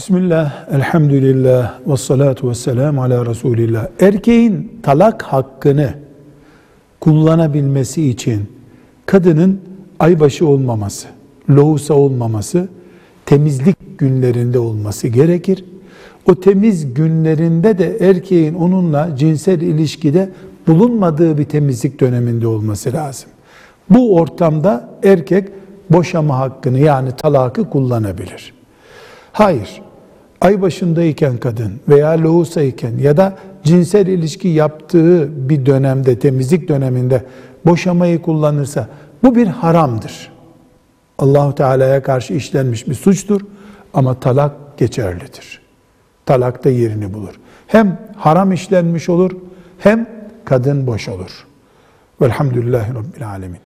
Bismillah, elhamdülillah, ve salatu ve selamu ala Resulillah. Erkeğin talak hakkını kullanabilmesi için kadının aybaşı olmaması, lohusa olmaması, temizlik günlerinde olması gerekir. O temiz günlerinde de erkeğin onunla cinsel ilişkide bulunmadığı bir temizlik döneminde olması lazım. Bu ortamda erkek boşama hakkını yani talakı kullanabilir. Hayır, ay başındayken kadın veya lohusayken ya da cinsel ilişki yaptığı bir dönemde, temizlik döneminde boşamayı kullanırsa bu bir haramdır. Allahu Teala'ya karşı işlenmiş bir suçtur ama talak geçerlidir. Talak da yerini bulur. Hem haram işlenmiş olur hem kadın boş olur. Velhamdülillahi Rabbil Alemin.